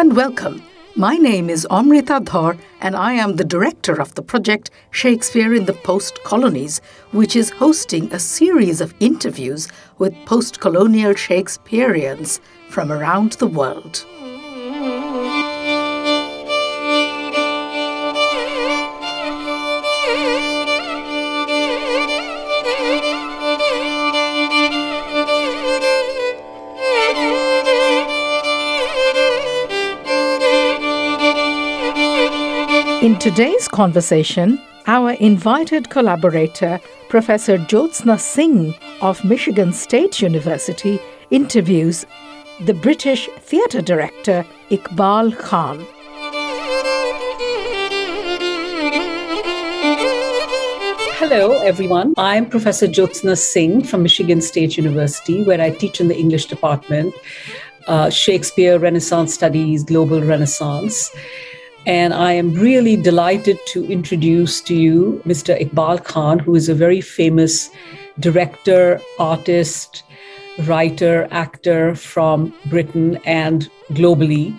and welcome. My name is Amrita Dhar, and I am the director of the project Shakespeare in the Post Colonies, which is hosting a series of interviews with post colonial Shakespeareans from around the world. Today's conversation, our invited collaborator, Professor Jyotsna Singh of Michigan State University, interviews the British theatre director Iqbal Khan. Hello, everyone. I'm Professor Jyotsna Singh from Michigan State University, where I teach in the English department, uh, Shakespeare, Renaissance Studies, Global Renaissance. And I am really delighted to introduce to you Mr. Iqbal Khan, who is a very famous director, artist, writer, actor from Britain and globally.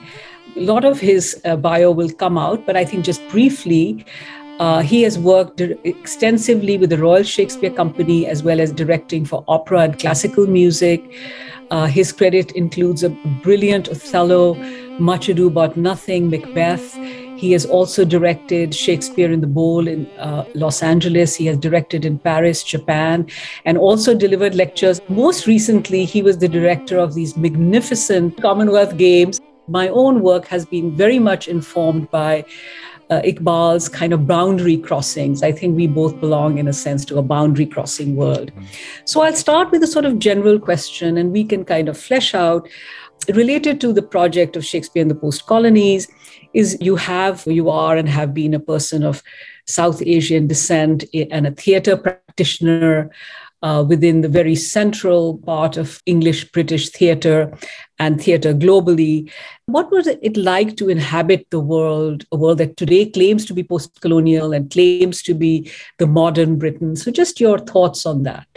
A lot of his uh, bio will come out, but I think just briefly, uh, he has worked extensively with the Royal Shakespeare Company as well as directing for opera and classical music. Uh, his credit includes a brilliant Othello, Much Ado About Nothing, Macbeth. He has also directed Shakespeare in the Bowl in uh, Los Angeles. He has directed in Paris, Japan, and also delivered lectures. Most recently, he was the director of these magnificent Commonwealth Games. My own work has been very much informed by uh, Iqbal's kind of boundary crossings. I think we both belong, in a sense, to a boundary crossing world. So I'll start with a sort of general question, and we can kind of flesh out related to the project of Shakespeare in the post colonies. Is you have, you are, and have been a person of South Asian descent and a theater practitioner uh, within the very central part of English British theatre and theatre globally. What was it like to inhabit the world, a world that today claims to be post colonial and claims to be the modern Britain? So, just your thoughts on that.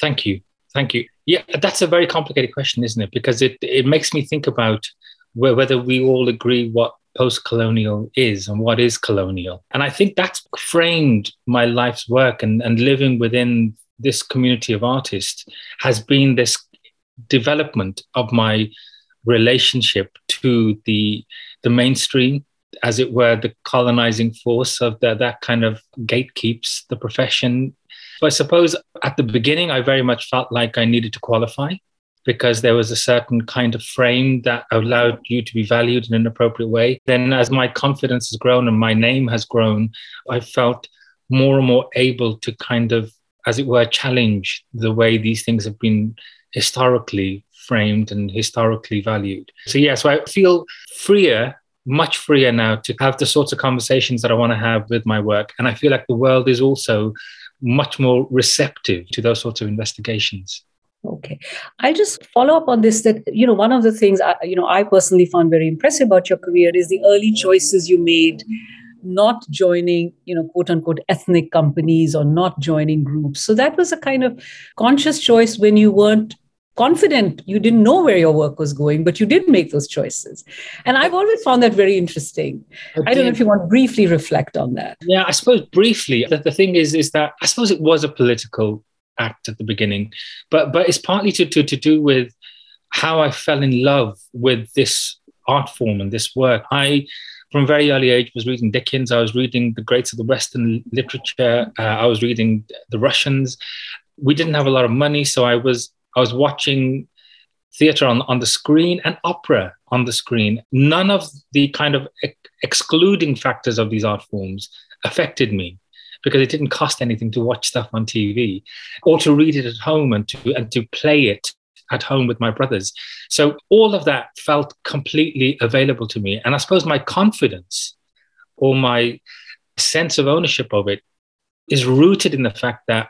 Thank you. Thank you. Yeah, that's a very complicated question, isn't it? Because it, it makes me think about whether we all agree what post colonial is and what is colonial. And I think that's framed my life's work and, and living within this community of artists has been this development of my relationship to the the mainstream as it were the colonizing force of the, that kind of gatekeeps the profession so i suppose at the beginning i very much felt like i needed to qualify because there was a certain kind of frame that allowed you to be valued in an appropriate way then as my confidence has grown and my name has grown i felt more and more able to kind of as it were, challenge the way these things have been historically framed and historically valued. So, yeah, so I feel freer, much freer now to have the sorts of conversations that I want to have with my work. And I feel like the world is also much more receptive to those sorts of investigations. Okay. I'll just follow up on this that, you know, one of the things, I, you know, I personally found very impressive about your career is the early choices you made not joining, you know, quote unquote, ethnic companies or not joining groups. So that was a kind of conscious choice when you weren't confident you didn't know where your work was going but you did make those choices and i've always found that very interesting okay. i don't know if you want to briefly reflect on that yeah i suppose briefly the, the thing is is that i suppose it was a political act at the beginning but but it's partly to, to, to do with how i fell in love with this art form and this work i from a very early age was reading Dickens. I was reading the greats of the Western literature. Uh, I was reading the Russians. We didn't have a lot of money, so I was I was watching theater on, on the screen and opera on the screen. None of the kind of ex- excluding factors of these art forms affected me because it didn't cost anything to watch stuff on TV or to read it at home and to and to play it at home with my brothers. So all of that felt completely available to me. And I suppose my confidence or my sense of ownership of it is rooted in the fact that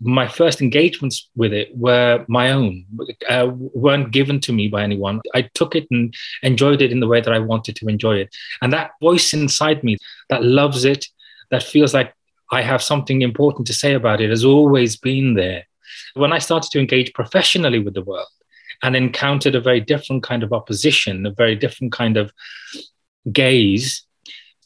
my first engagements with it were my own, uh, weren't given to me by anyone. I took it and enjoyed it in the way that I wanted to enjoy it. And that voice inside me that loves it, that feels like I have something important to say about it, has always been there when I started to engage professionally with the world and encountered a very different kind of opposition, a very different kind of gaze.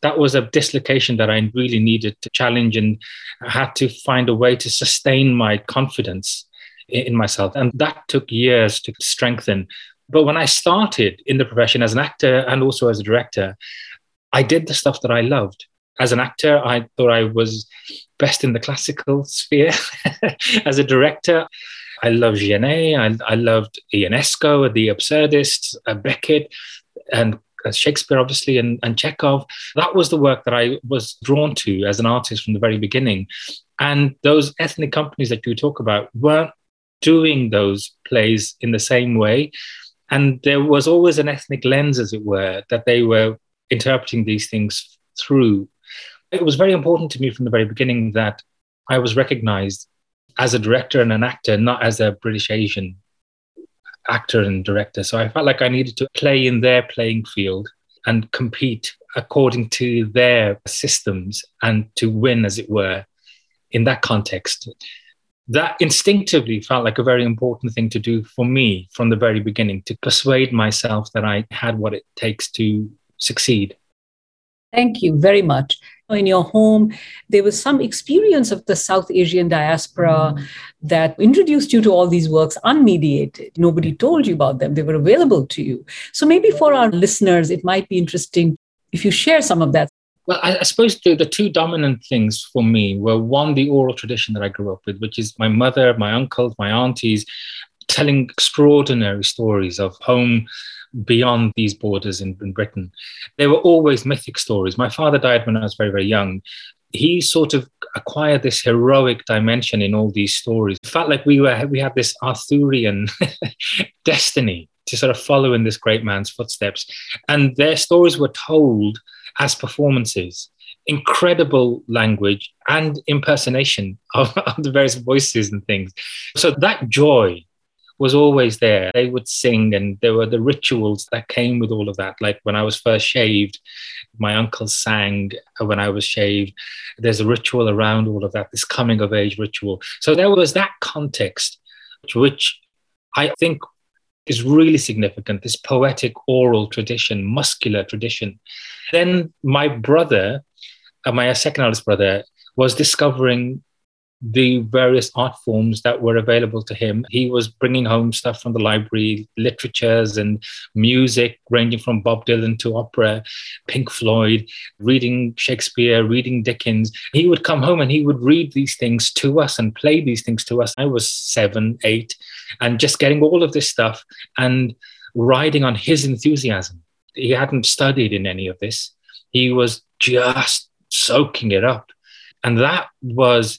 That was a dislocation that I really needed to challenge and I had to find a way to sustain my confidence in myself. And that took years to strengthen. But when I started in the profession as an actor and also as a director, I did the stuff that I loved. As an actor, I thought I was best in the classical sphere. as a director, I loved Genet, I, I loved Ionesco, the absurdists, uh, Beckett, and Uh, Shakespeare, obviously, and, and Chekhov. That was the work that I was drawn to as an artist from the very beginning. And those ethnic companies that you talk about weren't doing those plays in the same way. And there was always an ethnic lens, as it were, that they were interpreting these things through. It was very important to me from the very beginning that I was recognized as a director and an actor, not as a British Asian actor and director. So I felt like I needed to play in their playing field and compete according to their systems and to win, as it were, in that context that instinctively felt like a very important thing to do for me from the very beginning to persuade myself that I had what it takes to succeed. Thank you very much. In your home, there was some experience of the South Asian diaspora that introduced you to all these works unmediated. Nobody told you about them, they were available to you. So, maybe for our listeners, it might be interesting if you share some of that. Well, I, I suppose the, the two dominant things for me were one, the oral tradition that I grew up with, which is my mother, my uncles, my aunties telling extraordinary stories of home beyond these borders in, in, Britain. They were always mythic stories. My father died when I was very, very young. He sort of acquired this heroic dimension in all these stories. It felt like we were we had this Arthurian destiny to sort of follow in this great man's footsteps. And their stories were told as performances incredible language and impersonation of, of, the various voices and things. So that joy was always there. They would sing, and there were the rituals that came with all of that. Like when I was first shaved, my uncle sang when I was shaved. There's a ritual around all of that, this coming of age ritual. So there was that context, which I think is really significant this poetic oral tradition, muscular tradition. Then my brother, uh, my second eldest brother, was discovering the various art forms that were available to him. He was bringing home stuff from the library, literatures and music, ranging from Bob Dylan to opera, Pink Floyd, reading Shakespeare, reading Dickens. He would come home and he would read these things to us and play these things to us. I was seven, eight, and just getting all of this stuff and riding on his enthusiasm. He hadn't studied in any of this, he was just soaking it up. And that was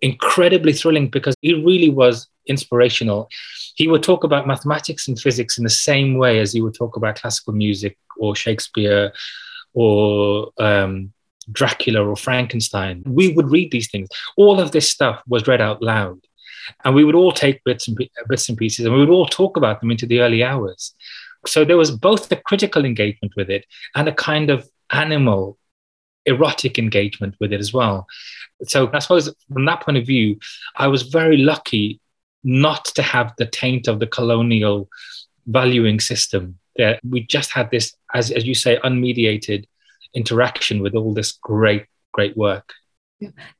incredibly thrilling because he really was inspirational. He would talk about mathematics and physics in the same way as he would talk about classical music or Shakespeare or um, Dracula or Frankenstein. We would read these things. All of this stuff was read out loud. And we would all take bits and, bits and pieces and we would all talk about them into the early hours. So there was both a critical engagement with it and a kind of animal erotic engagement with it as well. So I suppose from that point of view, I was very lucky not to have the taint of the colonial valuing system. That we just had this, as, as you say, unmediated interaction with all this great, great work.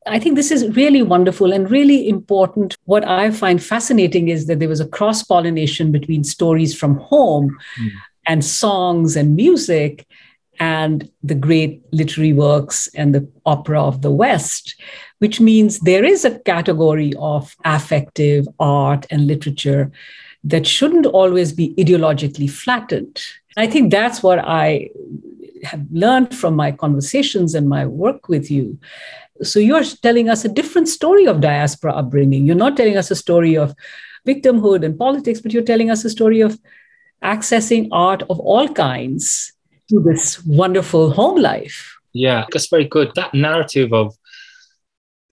I think this is really wonderful and really important. What I find fascinating is that there was a cross pollination between stories from home mm. and songs and music and the great literary works and the opera of the West, which means there is a category of affective art and literature that shouldn't always be ideologically flattened. I think that's what I have learned from my conversations and my work with you. So you're telling us a different story of diaspora upbringing. You're not telling us a story of victimhood and politics, but you're telling us a story of accessing art of all kinds to this wonderful home life. Yeah, that's very good. That narrative of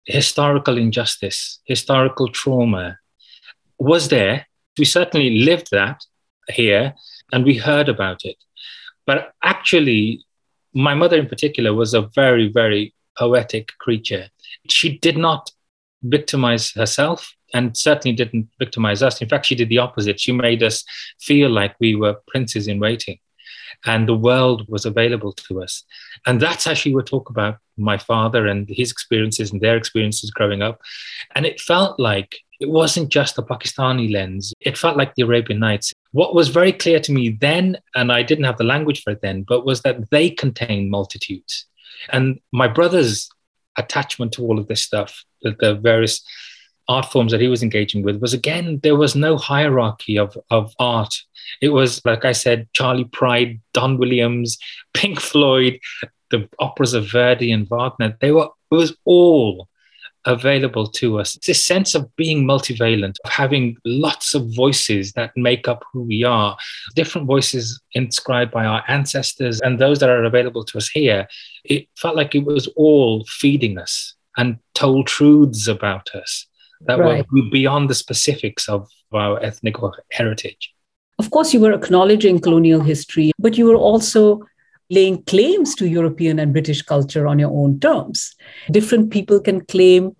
historical injustice, historical trauma was there. We certainly lived that here and we heard about it. But actually, my mother in particular was a very, very poetic creature. She did not victimize herself and certainly didn't victimize us. In fact, she did the opposite. She made us feel like we were princes in waiting and the world was available to us. And that's actually would talk about my father and his experiences and their experiences growing up. And it felt like it wasn't just a Pakistani lens, it felt like the Arabian Nights. What was very clear to me then, and I didn't have the language for it then, but was that they contain multitudes. And my brother's attachment to all of this stuff, the various art forms that he was engaging with was again there was no hierarchy of, of art it was like i said charley pride don williams pink floyd the operas of verdi and wagner they were it was all available to us. This sense of being multivalent, of having lots of voices that make up who we are, different voices inscribed by our ancestors and those that are available to us here. It felt like it was all feeding us and told truths about us that right. were beyond the specifics of our ethnic heritage. Of course, you were acknowledging colonial history, but you were also laying claims to European and British culture on your own terms. Different people can claim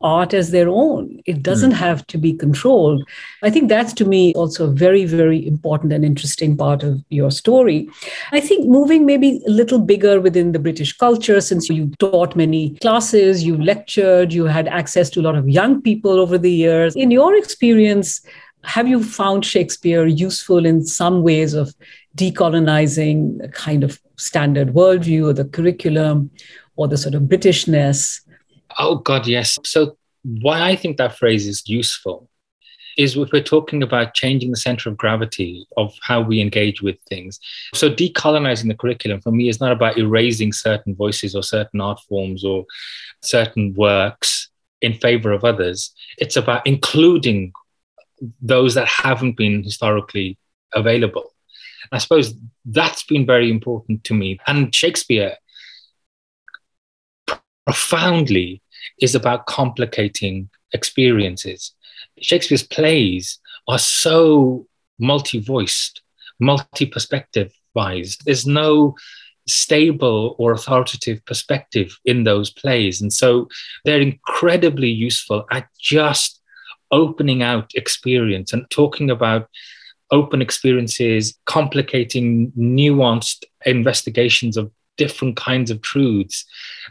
art as their own. It doesn't mm. have to be controlled. I think that's to me also a very, very important and interesting part of your story. I think moving maybe a little bigger within the British culture, since you taught many classes, you lectured, you had access to a lot of young people over the years. In your experience, have you found Shakespeare useful in some ways of decolonizing a kind of standard worldview or the curriculum or the sort of Britishness? Oh, God, yes. So, why I think that phrase is useful is if we're talking about changing the center of gravity of how we engage with things. So, decolonizing the curriculum for me is not about erasing certain voices or certain art forms or certain works in favor of others. It's about including those that haven't been historically available. I suppose that's been very important to me. And Shakespeare profoundly is about complicating experiences. Shakespeare's plays are so multi voiced, multi perspective wise. There's no stable or authoritative perspective in those plays. And so they're incredibly useful at just opening out experience and talking about open experiences, complicating, nuanced investigations of different kinds of truths.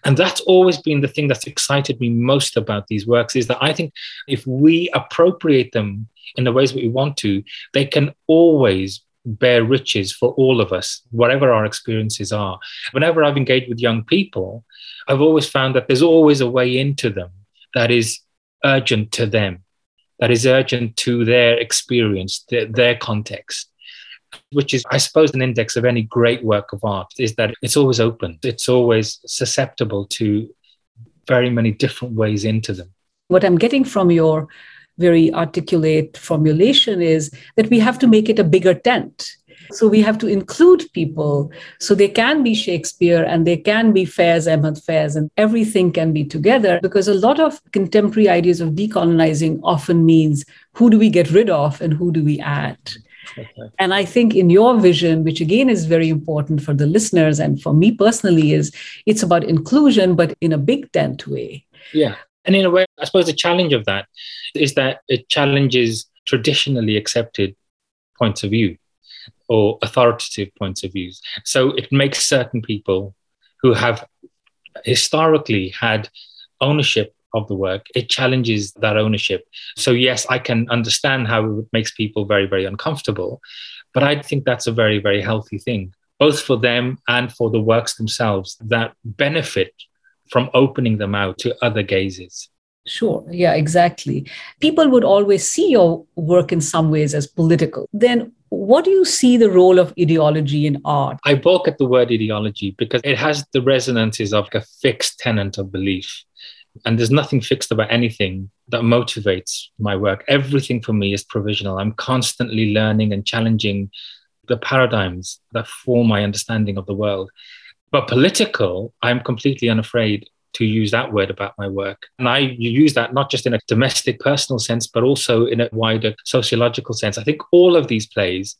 And that's always been the thing that's excited me most about these works is that I think if we appropriate them in the ways we want to, they can always bear riches for all of us, whatever our experiences are. Whenever I've engaged with young people, I've always found that there's always a way into them that is urgent to them that is urgent to their experience, their, their context which is, I suppose, an index of any great work of art, is that it's always open. It's always susceptible to very many different ways into them. What I'm getting from your very articulate formulation is that we have to make it a bigger tent. So we have to include people so they can be Shakespeare and they can be Faiz, Ahmed Faiz and everything can be together because a lot of contemporary ideas of decolonizing often means who do we get rid of and who do we add? Okay. And I think in your vision, which again is very important for the listeners and for me personally, is it's about inclusion, but in a big tent way. Yeah. And in a way, I suppose the challenge of that is that it challenges traditionally accepted points of view or authoritative points of views. So it makes certain people who have historically had ownership of the work, it challenges that ownership. So, yes, I can understand how it makes people very, very uncomfortable, but I think that's a very, very healthy thing, both for them and for the works themselves that benefit from opening them out to other gazes. Sure. Yeah, exactly. People would always see your work in some ways as political. Then what do you see the role of ideology in art? I balk at the word ideology because it has the resonances of a fixed tenant of belief. And there's nothing fixed about anything that motivates my work. Everything for me is provisional. I'm constantly learning and challenging the paradigms that form my understanding of the world. But political, I'm completely unafraid to use that word about my work. And I use that not just in a domestic personal sense, but also in a wider sociological sense. I think all of these plays,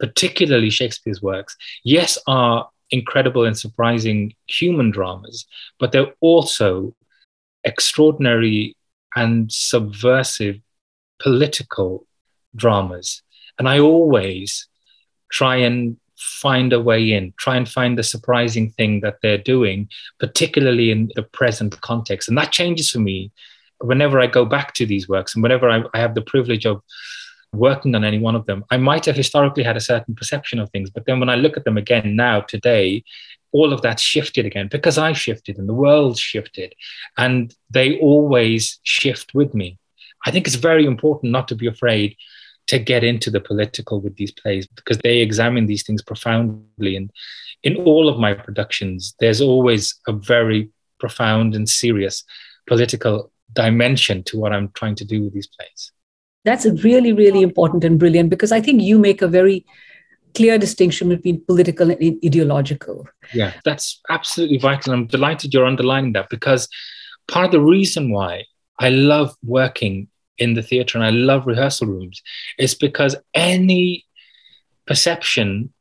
particularly Shakespeare's works, yes, are incredible and surprising human dramas, but they're also extraordinary and subversive political dramas. And I always try and find a way in, try and find the surprising thing that they're doing, particularly in the present context. And that changes for me whenever I go back to these works and whenever I, I have the privilege of working on any one of them. I might have historically had a certain perception of things, but then when I look at them again now, today, all of that shifted again because I shifted and the world shifted, and they always shift with me. I think it's very important not to be afraid to get into the political with these plays because they examine these things profoundly. And in all of my productions, there's always a very profound and serious political dimension to what I'm trying to do with these plays. That's really, really important and brilliant because I think you make a very clear distinction between political and ideological. Yeah, that's absolutely vital. I'm delighted you're underlining that because part of the reason why I love working in the theatre and I love rehearsal rooms is because any perception,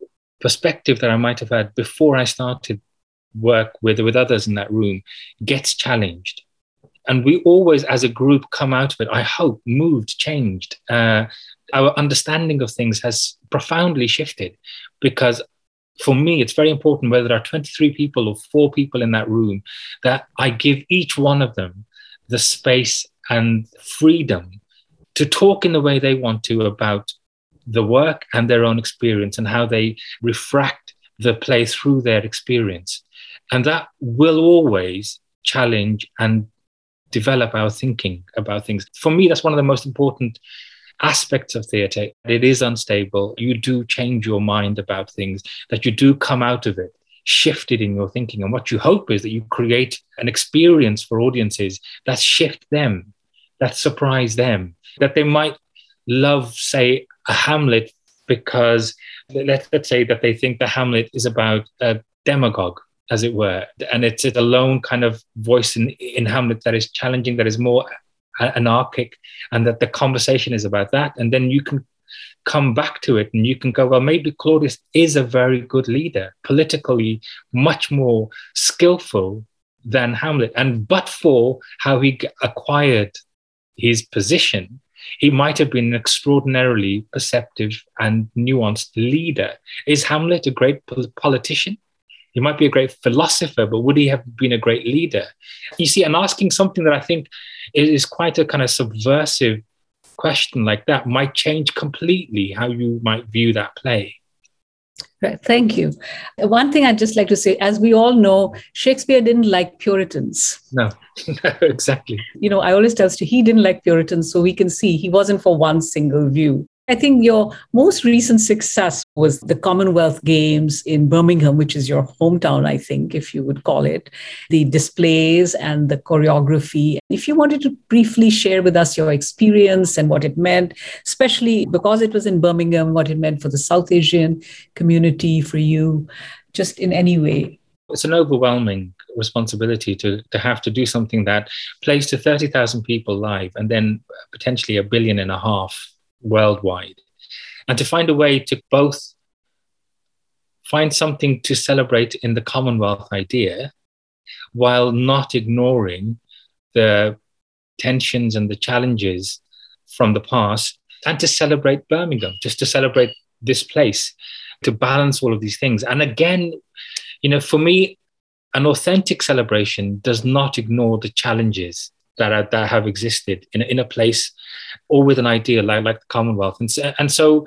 perspective that I might have had before I started work with, with others in that room gets challenged. And we always, as a group, come out of it, I hope, moved, changed. Uh, our understanding of things has profoundly shifted because for me, it's very important whether there are 23 people or four people in that room that I give each one of them the space and freedom to talk in the way they want to about the work and their own experience and how they refract the play through their experience. And that will always challenge and develop our thinking about things. For me, that's one of the most important aspects of theatre. It is unstable. You do change your mind about things, that you do come out of it shifted in your thinking. And what you hope is that you create an experience for audiences that shift them, that surprise them, that they might love, say, a Hamlet because let's, let's say that they think the Hamlet is about a demagogue as it were. And it's a lone kind of voice in, in Hamlet that is challenging, that is more anarchic, and that the conversation is about that. And then you can come back to it and you can go, well, maybe Claudius is a very good leader, politically much more skillful than Hamlet. And but for how he acquired his position, he might have been an extraordinarily perceptive and nuanced leader. Is Hamlet a great politician? He might be a great philosopher, but would he have been a great leader? You see, i'm asking something that I think is quite a kind of subversive question like that might change completely how you might view that play. Right. Thank you. One thing I'd just like to say, as we all know, Shakespeare didn't like Puritans. No, exactly. You know, I always tell you he didn't like Puritans, so we can see he wasn't for one single view. I think your most recent success was the Commonwealth Games in Birmingham, which is your hometown, I think, if you would call it, the displays and the choreography. If you wanted to briefly share with us your experience and what it meant, especially because it was in Birmingham, what it meant for the South Asian community, for you, just in any way. It's an overwhelming responsibility to, to have to do something that plays to 30,000 people live and then potentially a billion and a half worldwide. And to find a way to both find something to celebrate in the Commonwealth idea while not ignoring the tensions and the challenges from the past and to celebrate Birmingham, just to celebrate this place, to balance all of these things. And again, you know, for me, an authentic celebration does not ignore the challenges that, are, that have existed in, in a place or with an idea like, like the Commonwealth. And so, and so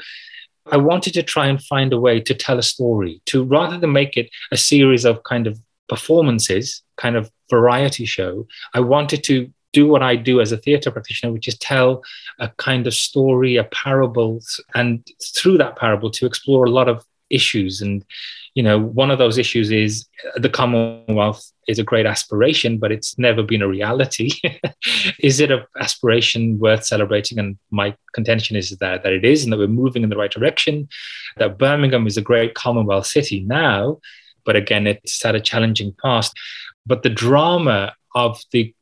I wanted to try and find a way to tell a story, to rather than make it a series of kind of performances, kind of variety show, I wanted to do what I do as a theatre practitioner, which is tell a kind of story, a parable, and through that parable to explore a lot of issues and you know, one of those issues is the Commonwealth is a great aspiration, but it's never been a reality. is it an aspiration worth celebrating? And my contention is that, that it is, and that we're moving in the right direction, that Birmingham is a great Commonwealth city now, but again, it's had a challenging past. But the drama of the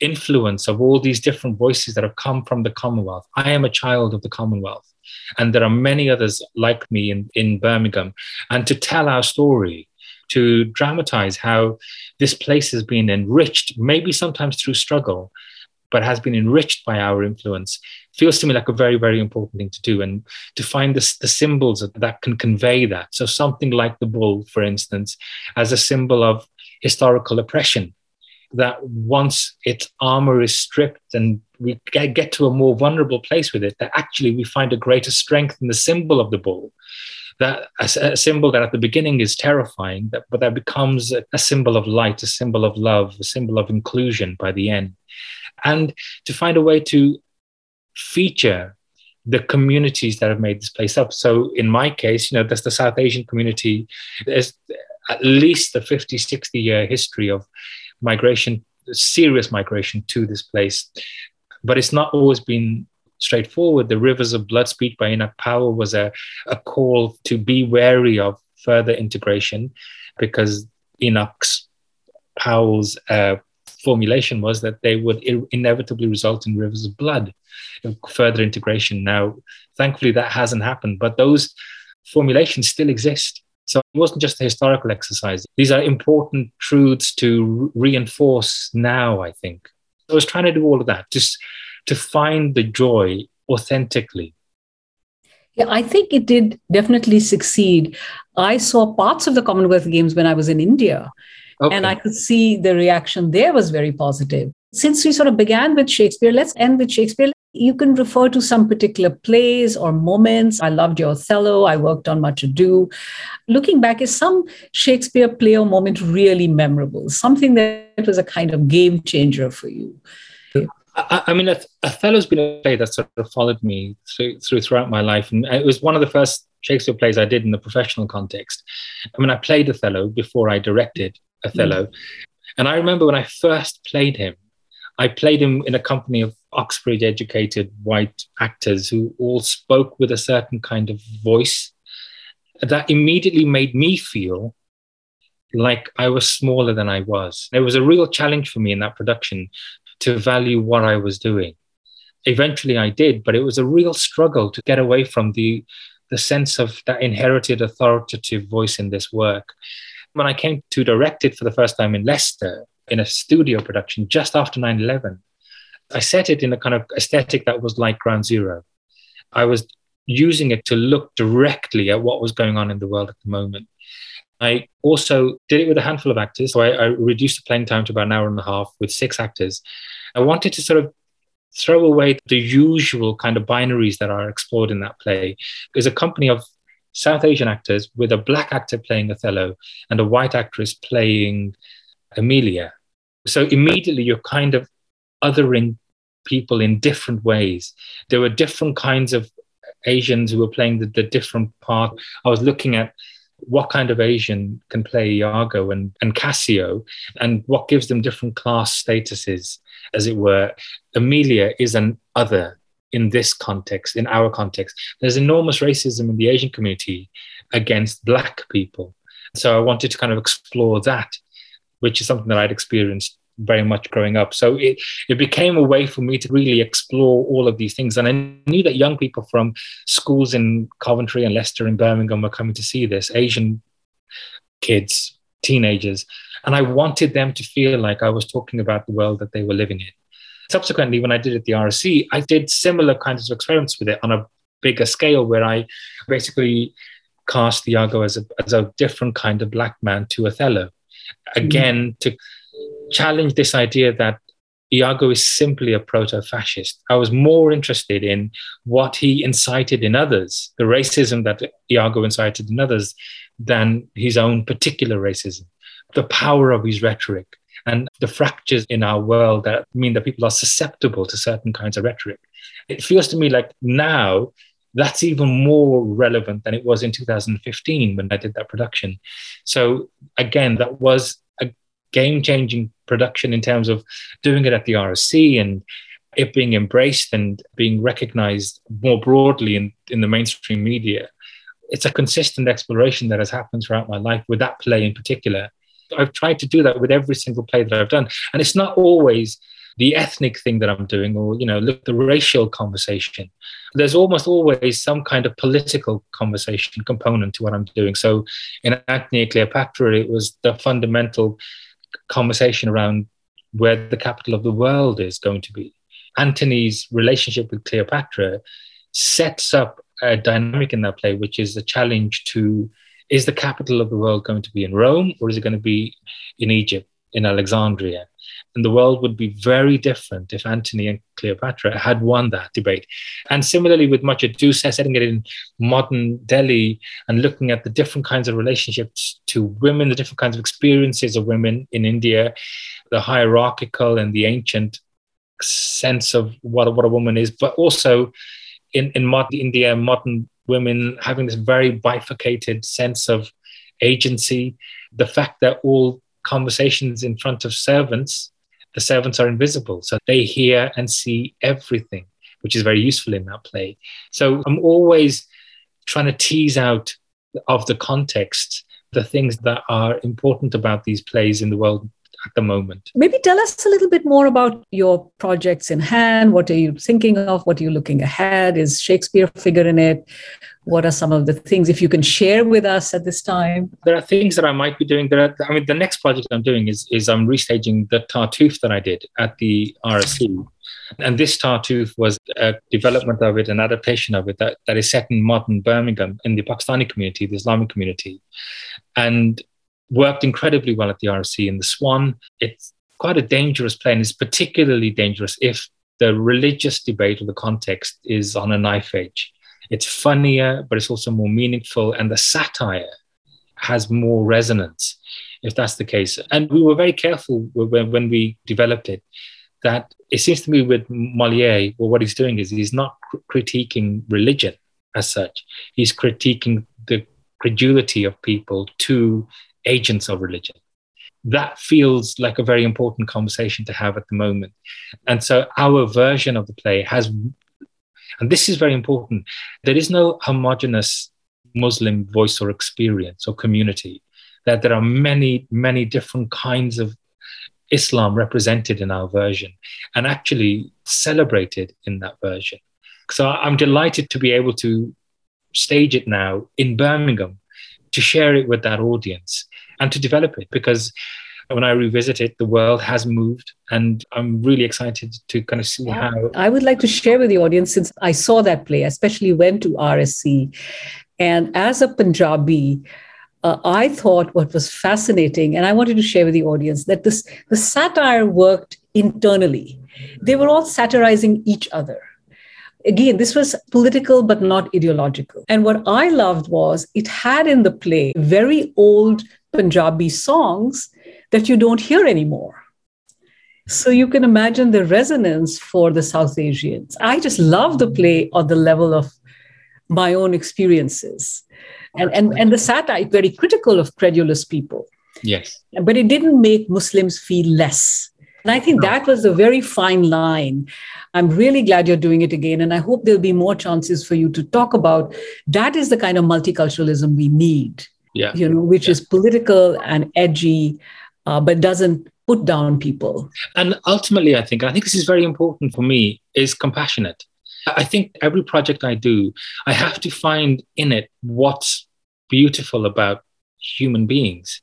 influence of all these different voices that have come from the Commonwealth. I am a child of the Commonwealth. And there are many others like me in, in Birmingham. And to tell our story, to dramatize how this place has been enriched, maybe sometimes through struggle, but has been enriched by our influence feels to me like a very, very important thing to do. And to find the, the symbols that, that can convey that. So something like the bull, for instance, as a symbol of historical oppression, that once its armor is stripped and we get, to a more vulnerable place with it, that actually we find a greater strength in the symbol of the bull that a, a, symbol that at the beginning is terrifying, that, but that becomes a, a, symbol of light, a symbol of love, a symbol of inclusion by the end. And to find a way to feature the communities that have made this place up. So in my case, you know, there's the South Asian community. There's at least a 50, 60 year history of migration, serious migration to this place. But it's not always been straightforward. The Rivers of Blood speech by Enoch Powell was a, a call to be wary of further integration because Enoch's Powell's uh, formulation was that they would inevitably result in rivers of blood, further integration. Now, thankfully, that hasn't happened, but those formulations still exist. So it wasn't just a historical exercise. These are important truths to re- reinforce now, I think. I was trying to do all of that, just to find the joy authentically. Yeah, I think it did definitely succeed. I saw parts of the Commonwealth Games when I was in India, okay. and I could see the reaction there was very positive. Since we sort of began with Shakespeare, let's end with Shakespeare. You can refer to some particular plays or moments. I loved your Othello. I worked on Much Ado. Looking back, is some Shakespeare play or moment really memorable? Something that was a kind of game changer for you? I, I mean, Othello's been a play that sort of followed me through, through throughout my life, and it was one of the first Shakespeare plays I did in the professional context. I mean, I played Othello before I directed Othello, mm. and I remember when I first played him, I played him in a company of Oxbridge educated white actors who all spoke with a certain kind of voice that immediately made me feel like I was smaller than I was. It was a real challenge for me in that production to value what I was doing. Eventually I did, but it was a real struggle to get away from the, the sense of that inherited authoritative voice in this work. When I came to direct it for the first time in Leicester in a studio production just after 9 11, I set it in a kind of aesthetic that was like Ground Zero. I was using it to look directly at what was going on in the world at the moment. I also did it with a handful of actors. So I, I, reduced the playing time to about an hour and a half with six actors. I wanted to sort of throw away the usual kind of binaries that are explored in that play. There's a company of South Asian actors with a black actor playing Othello and a white actress playing Emilia. So immediately you're kind of othering people in different ways. There were different kinds of Asians who were playing the, the different part. I was looking at what kind of Asian can play Iago and, and Cassio, and what gives them different class statuses, as it were. Emilia is an other in this context, in our context. There's enormous racism in the Asian community against Black people. So I wanted to kind of explore that, which is something that I'd experienced very much growing up. So it, it became a way for me to really explore all of these things. And I knew that young people from schools in Coventry and Leicester and Birmingham were coming to see this, Asian kids, teenagers. And I wanted them to feel like I was talking about the world that they were living in. Subsequently, when I did it at the RSC, I did similar kinds of experiments with it on a bigger scale where I basically cast Iago as a, as a different kind of black man to Othello. Again, mm-hmm. to challenge this idea that Iago is simply a proto fascist. I was more interested in what he incited in others, the racism that Iago incited in others, than his own particular racism, the power of his rhetoric, and the fractures in our world that mean that people are susceptible to certain kinds of rhetoric. It feels to me like now that's even more relevant than it was in 2015 when I did that production. So, again, that was a game changing production in terms of doing it at the RSC and it being embraced and being recognized more broadly in, in the mainstream media. It's a consistent exploration that has happened throughout my life with that play in particular. I've tried to do that with every single play that I've done. And it's not always the ethnic thing that I'm doing or, you know, look, the racial conversation. There's almost always some kind of political conversation component to what I'm doing. So in and Cleopatra, it was the fundamental conversation around where the capital of the world is going to be. Antony's relationship with Cleopatra sets up a dynamic in that play, which is a challenge to is the capital of the world going to be in Rome or is it going to be in Egypt, in Alexandria? And the world would be very different if Antony and Cleopatra had won that debate. And similarly, with Much Ado, setting it in modern Delhi and looking at the different kinds of relationships to women, the different kinds of experiences of women in India, the hierarchical and the ancient sense of what, what a woman is, but also in, in modern India, modern women having this very bifurcated sense of agency, the fact that all conversations in front of servants the servants are invisible. So they hear and see everything, which is very useful in that play. So I'm always trying to tease out of the context the things that are important about these plays in the world at the moment. Maybe tell us a little bit more about your projects in hand. What are you thinking of? What are you looking ahead? Is Shakespeare figure in it? What are some of the things, if you can share with us at this time? There are things that I might be doing. There are, I mean, the next project I'm doing is, is I'm restaging the Tartuffe that I did at the RSC. And this Tartuffe was a development of it, an adaptation of it that, that is set in modern Birmingham in the Pakistani community, the Islamic community. And worked incredibly well at the RSC in the Swan. It's quite a dangerous play, and it's particularly dangerous if the religious debate or the context is on a knife edge. It's funnier, but it's also more meaningful, and the satire has more resonance if that's the case. And we were very careful when, when we developed it that it seems to me with Moliere, well, what he's doing is he's not critiquing religion as such, he's critiquing the credulity of people to agents of religion. That feels like a very important conversation to have at the moment. And so our version of the play has, and this is very important, there is no homogenous Muslim voice or experience or community, that there are many, many different kinds of Islam represented in our version and actually celebrated in that version. So I'm delighted to be able to stage it now in Birmingham to share it with that audience and to develop it because when I revisit it, the world has moved, and I'm really excited to kind of see how. I would like to share with the audience since I saw that play, especially went to RSC, and as a Punjabi, uh, I thought what was fascinating, and I wanted to share with the audience that this the satire worked internally. They were all satirizing each other again, this was political but not ideological. And what I loved was it had in the play very old Punjabi songs that you don't hear anymore. So you can imagine the resonance for the South Asians. I just love the play on the level of my own experiences. And, and, and the satire, very critical of credulous people. Yes. But it didn't make Muslims feel less. And I think that was a very fine line. I'm really glad you're doing it again. And I hope there'll be more chances for you to talk about that is the kind of multiculturalism we need. Yeah. You know, which yeah. is political and edgy, uh, but doesn't put down people. And ultimately, I think, I think this is very important for me, is compassionate. I think every project I do, I have to find in it what's beautiful about human beings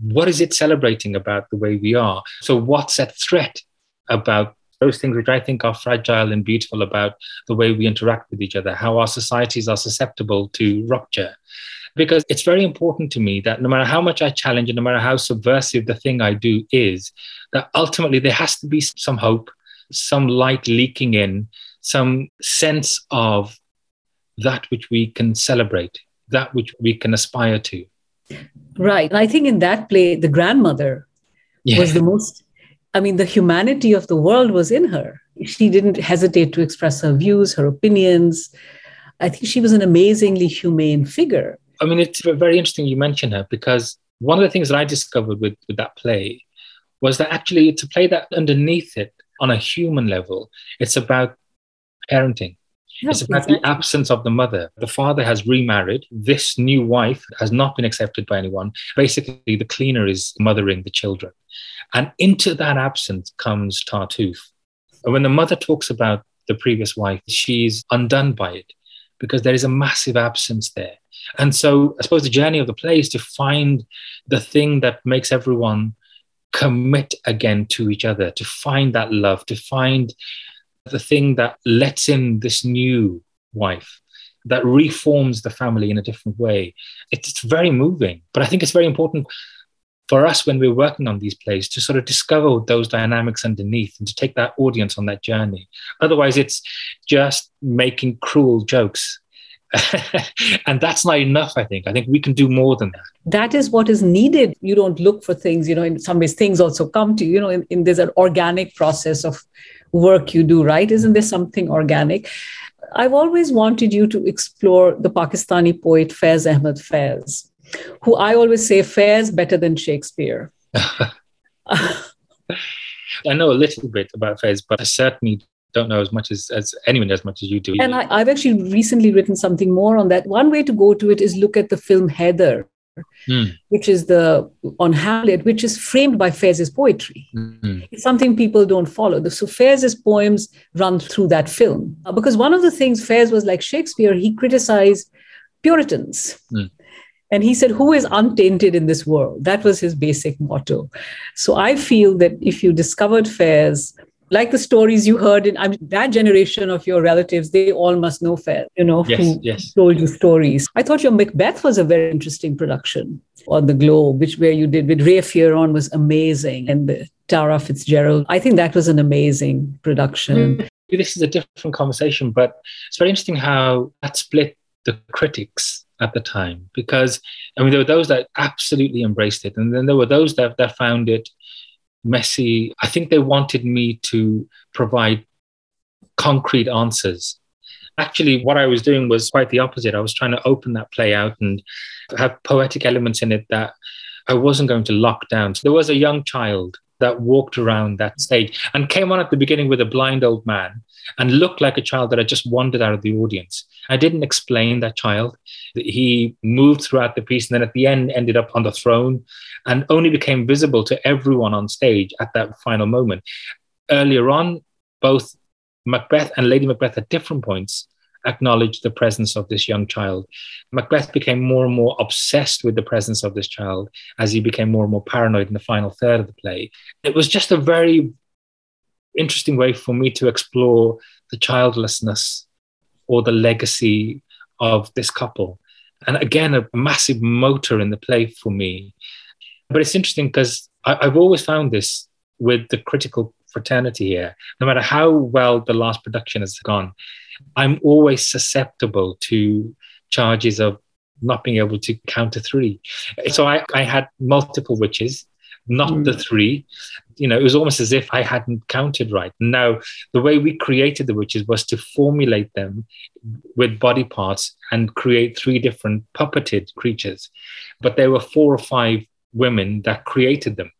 what is it celebrating about the way we are? So, what's at threat about those things which I think are fragile and beautiful about the way we interact with each other, how our societies are susceptible to rupture? Because it's very important to me that no matter how much I challenge and no matter how subversive the thing I do is, that ultimately there has to be some hope, some light leaking in, some sense of that which we can celebrate, that which we can aspire to. Right. And I think in that play, the grandmother yeah. was the most, I mean, the humanity of the world was in her. She didn't hesitate to express her views, her opinions. I think she was an amazingly humane figure. I mean, it's very interesting you mention her because one of the things that I discovered with, with that play was that actually it's a play that underneath it, on a human level, it's about parenting. It's about exactly. the absence of the mother. The father has remarried. This new wife has not been accepted by anyone. Basically, the cleaner is mothering the children. And into that absence comes Tartuffe. And when the mother talks about the previous wife, she's undone by it because there is a massive absence there. And so I suppose the journey of the play is to find the thing that makes everyone commit again to each other, to find that love, to find the thing that lets in this new wife that reforms the family in a different way. It's, very moving, but I think it's very important for us when we're working on these plays to sort of discover those dynamics underneath and to take that audience on that journey. Otherwise, it's just making cruel jokes. and that's not enough, I think. I think we can do more than that. That is what is needed. You don't look for things, you know, in some ways, things also come to you, you know, in, in there's an organic process of work you do, right? Isn't there something organic? I've always wanted you to explore the Pakistani poet Faiz Ahmad Faiz, who I always say fares better than Shakespeare. I know a little bit about Faiz, but I certainly don't know as much as, as anyone as much as you do. And I, have actually recently written something more on that. One way to go to it is look at the film Haider, mm. which is the on Hamlet, which is framed by Faiz's poetry. Mm-hmm. It's something people don't follow. So Faiz's poems run through that film uh, because one of the things Faiz was like Shakespeare. He criticized Puritans. Mm. And he said, Who is untainted in this world? That was his basic motto. So I feel that if you discovered Faiz, like the stories you heard in I mean, that generation of your relatives, they all must know Faiz, you know, yes, who yes. told you stories. I thought your Macbeth was a very interesting production on the Globe, which where you did with Ray Fearon was amazing, and the Tara Fitzgerald. I think that was an amazing production. This is a different conversation, but it's very interesting how that split the critics at the time because I mean there were those that absolutely embraced it, and then there were those that that found it messy. I think they wanted me to provide concrete answers. Actually, what I was doing was quite the opposite. I was trying to open that play out and have poetic elements in it that I wasn't going to lock down. So there was a young child that walked around that stage and came on at the beginning with a blind old man and looked like a child that had just wandered out of the audience. I didn't explain that child. He moved throughout the piece and then at the end ended up on the throne and only became visible to everyone on stage at that final moment. Earlier on, both Macbeth and Lady Macbeth at different points acknowledged the presence of this young child. Macbeth became more and more obsessed with the presence of this child as he became more and more paranoid in the final third of the play. It was just a very interesting way for me to explore the childlessness or the legacy of this couple. And again, a massive motor in the play for me. But it's interesting because I've always found this with the critical fraternity here, no matter how well the last production has gone, I'm always susceptible to charges of not being able to count to three. So I, I had multiple witches, not mm. the three. You know, it was almost as if I hadn't counted right. Now, the way we created the witches was to formulate them with body parts and create three different puppeted creatures. But there were four or five women that created them.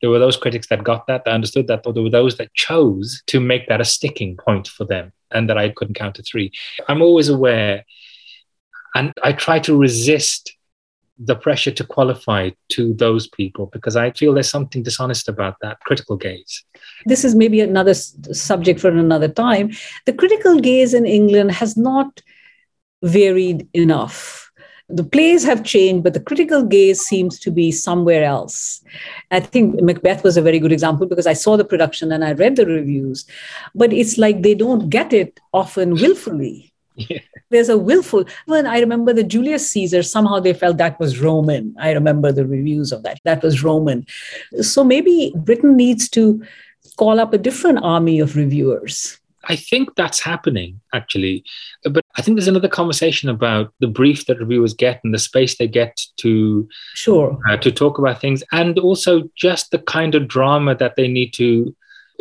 There were those critics that got that, that understood that, but there were those that chose to make that a sticking point for them and that I couldn't count to three. I'm always aware, and I try to resist the pressure to qualify to those people because I feel there's something dishonest about that critical gaze. This is maybe another s- subject for another time. The critical gaze in England has not varied enough the plays have changed, but the critical gaze seems to be somewhere else. I think Macbeth was a very good example because I saw the production and I read the reviews, but it's like they don't get it often willfully. Yeah. There's a willful. When I remember the Julius Caesar, somehow they felt that was Roman. I remember the reviews of that. That was Roman. So maybe Britain needs to call up a different army of reviewers I think that's happening actually. But I think there's another conversation about the brief that reviewers get and the space they get to sure uh, to talk about things, and also just the kind of drama that they need to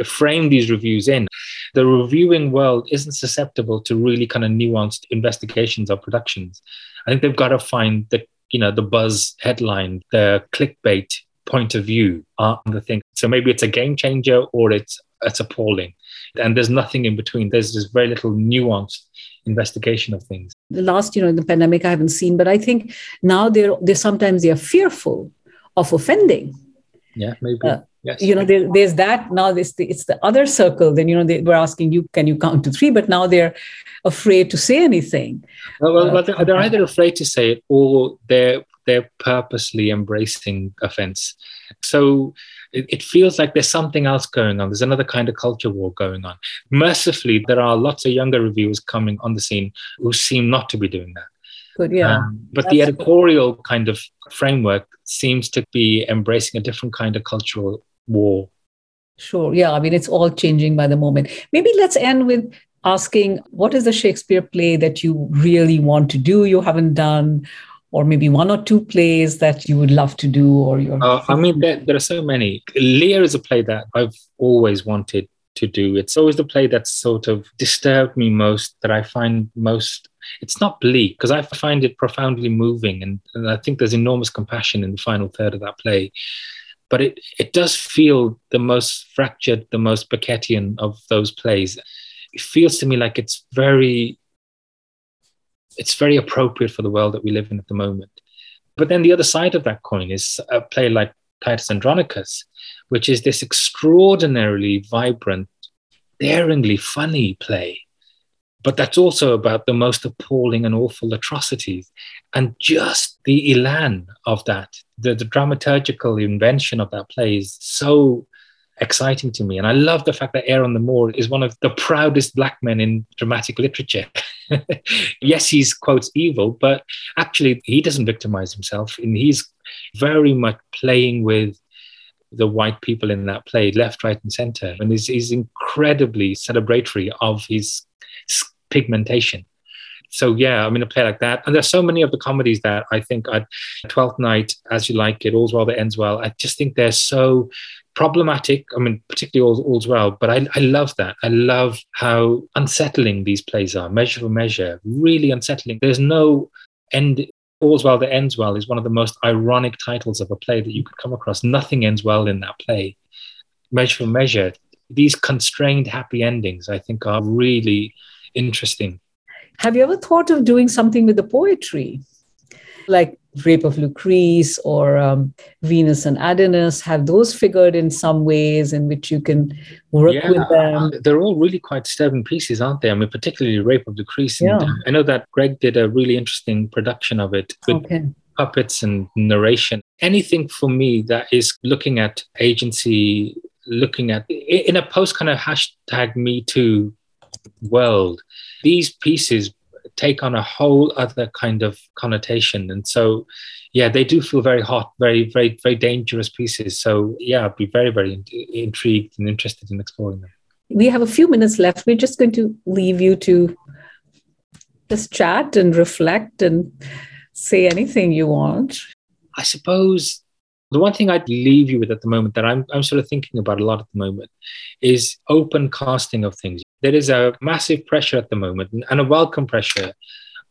frame these reviews in. The reviewing world isn't susceptible to really kind of nuanced investigations of productions. I think they've got to find the you know the buzz headline, the clickbait point of view on the thing. So maybe it's a game changer or it's it's appalling and there's nothing in between. There's just very little nuanced investigation of things. The last, you know, in the pandemic, I haven't seen, but I think now they're they sometimes they are fearful of offending. Yeah, maybe. Uh, yes. You know, there, there's that. Now this it's the other circle. Then you know they were asking you, can you count to three? But now they're afraid to say anything. Well, well, uh, they're, either afraid to say it or they're they're purposely embracing offense. So it, it, feels like there's something else going on. There's another kind of culture war going on. Mercifully, there are lots of younger reviewers coming on the scene who seem not to be doing that. Good, yeah. Um, but That's the editorial good. kind of framework seems to be embracing a different kind of cultural war. Sure. Yeah. I mean, it's all changing by the moment. Maybe let's end with asking what is the Shakespeare play that you really want to do, you haven't done, or maybe one or two plays that you would love to do or your uh, i mean there, there, are so many lear is a play that i've always wanted to do it's always the play that's sort of disturbed me most that i find most it's not bleak because i find it profoundly moving and, and i think there's enormous compassion in the final third of that play but it, it does feel the most fractured the most Beckettian of those plays it feels to me like it's very it's very appropriate for the world that we live in at the moment. But then the other side of that coin is a play like Titus Andronicus, which is this extraordinarily vibrant, daringly funny play. But that's also about the most appalling and awful atrocities. And just the elan of that, the, the dramaturgical invention of that play is so exciting to me. And I love the fact that Aaron the Moor is one of the proudest black men in dramatic literature. yes, he's quotes evil, but actually he doesn't victimize himself. And he's very much playing with the white people in that play, left, right, and center. And he's incredibly celebratory of his pigmentation. So yeah, I mean a play like that. And there's so many of the comedies that I think I'd Twelfth Night, As You Like It, All's Well That Ends Well. I just think they're so problematic. I mean, particularly all, all's well, but I, I love that. I love how unsettling these plays are. Measure for measure, really unsettling. There's no end. All's well that ends well is one of the most ironic titles of a play that you could come across. Nothing ends well in that play. Measure for measure. These constrained happy endings, I think, are really interesting. Have you ever thought of doing something with the poetry? Like Rape of Lucrece or um, Venus and Adonis? Have those figured in some ways in which you can work yeah, with them? They're all really quite disturbing pieces, aren't they? I mean, particularly Rape of Lucrece. Yeah. I know that Greg did a really interesting production of it with okay. puppets and narration. Anything for me that is looking at agency, looking at in a post kind of hashtag Me Too world, these pieces take on a whole other kind of connotation. And so, yeah, they do feel very hot, very, very, very dangerous pieces. So, yeah, I'd be very, very in- intrigued and interested in exploring them. We have a few minutes left. We're just going to leave you to just chat and reflect and say anything you want. I suppose the one thing I'd leave you with at the moment that I'm, I'm sort of thinking about a lot at the moment is open casting of things. There is a massive pressure at the moment and a welcome pressure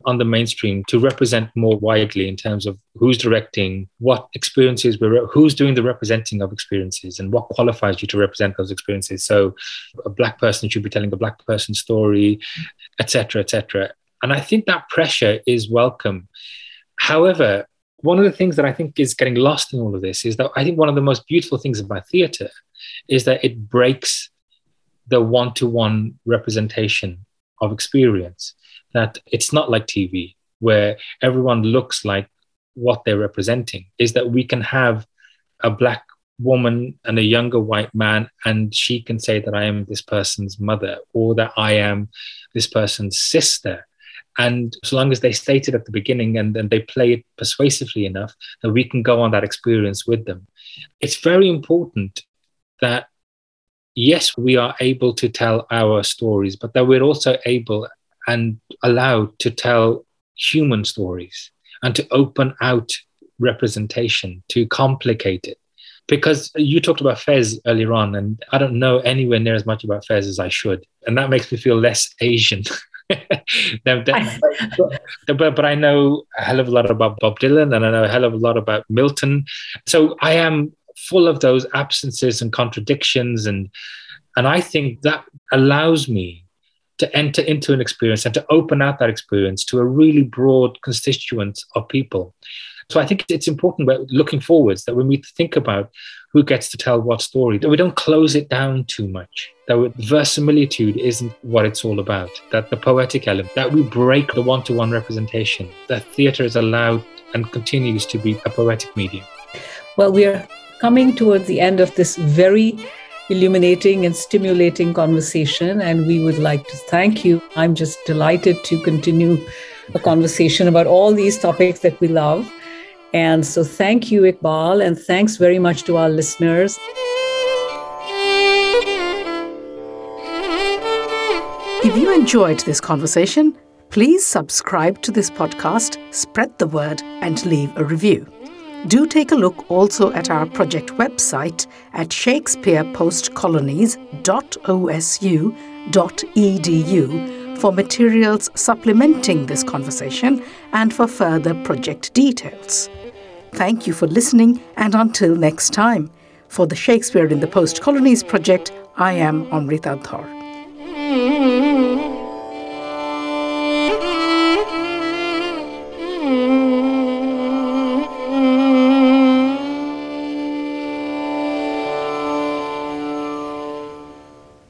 on the mainstream to represent more widely in terms of who's directing, what experiences we're, who's doing the representing of experiences, and what qualifies you to represent those experiences. So, a black person should be telling a black person's story, etc., etc. And I think that pressure is welcome. However, one of the things that I think is getting lost in all of this is that I think one of the most beautiful things about theatre is that it breaks the one to one representation of experience. That it's not like TV where everyone looks like what they're representing, is that we can have a black woman and a younger white man, and she can say that I am this person's mother or that I am this person's sister and so long as they state it at the beginning and then they play it persuasively enough that we can go on that experience with them. It's very important that, yes, we are able to tell our stories, but that we're also able and allowed to tell human stories and to open out representation, to complicate it. Because you talked about Faiz earlier on, and I don't know anywhere near as much about Faiz as I should. And that makes me feel less Asian. no, but, but I know a hell of a lot about Bob Dylan and I know a hell of a lot about Milton. So I am full of those absences and contradictions and and I think that allows me to enter into an experience and to open out that experience to a really broad constituent of people. So I think it's important looking forwards that when we think about who gets to tell what story, that we don't close it down too much, that verisimilitude isn't what it's all about, that the poetic element, that we break the one to one representation, that theatre is allowed and continues to be a poetic medium. Well, we are coming towards the end of this very illuminating and stimulating conversation, and we would like to thank you. I'm just delighted to continue a conversation about all these topics that we love. And so, thank you, Iqbal, and thanks very much to our listeners. If you enjoyed this conversation, please subscribe to this podcast, spread the word, and leave a review. Do take a look also at our project website at shakespearePostcolonies.osu.edu for materials supplementing this conversation and for further project details. Thank you for listening, and until next time, for the Shakespeare in the Post Colonies project, I am Amrita Dhar.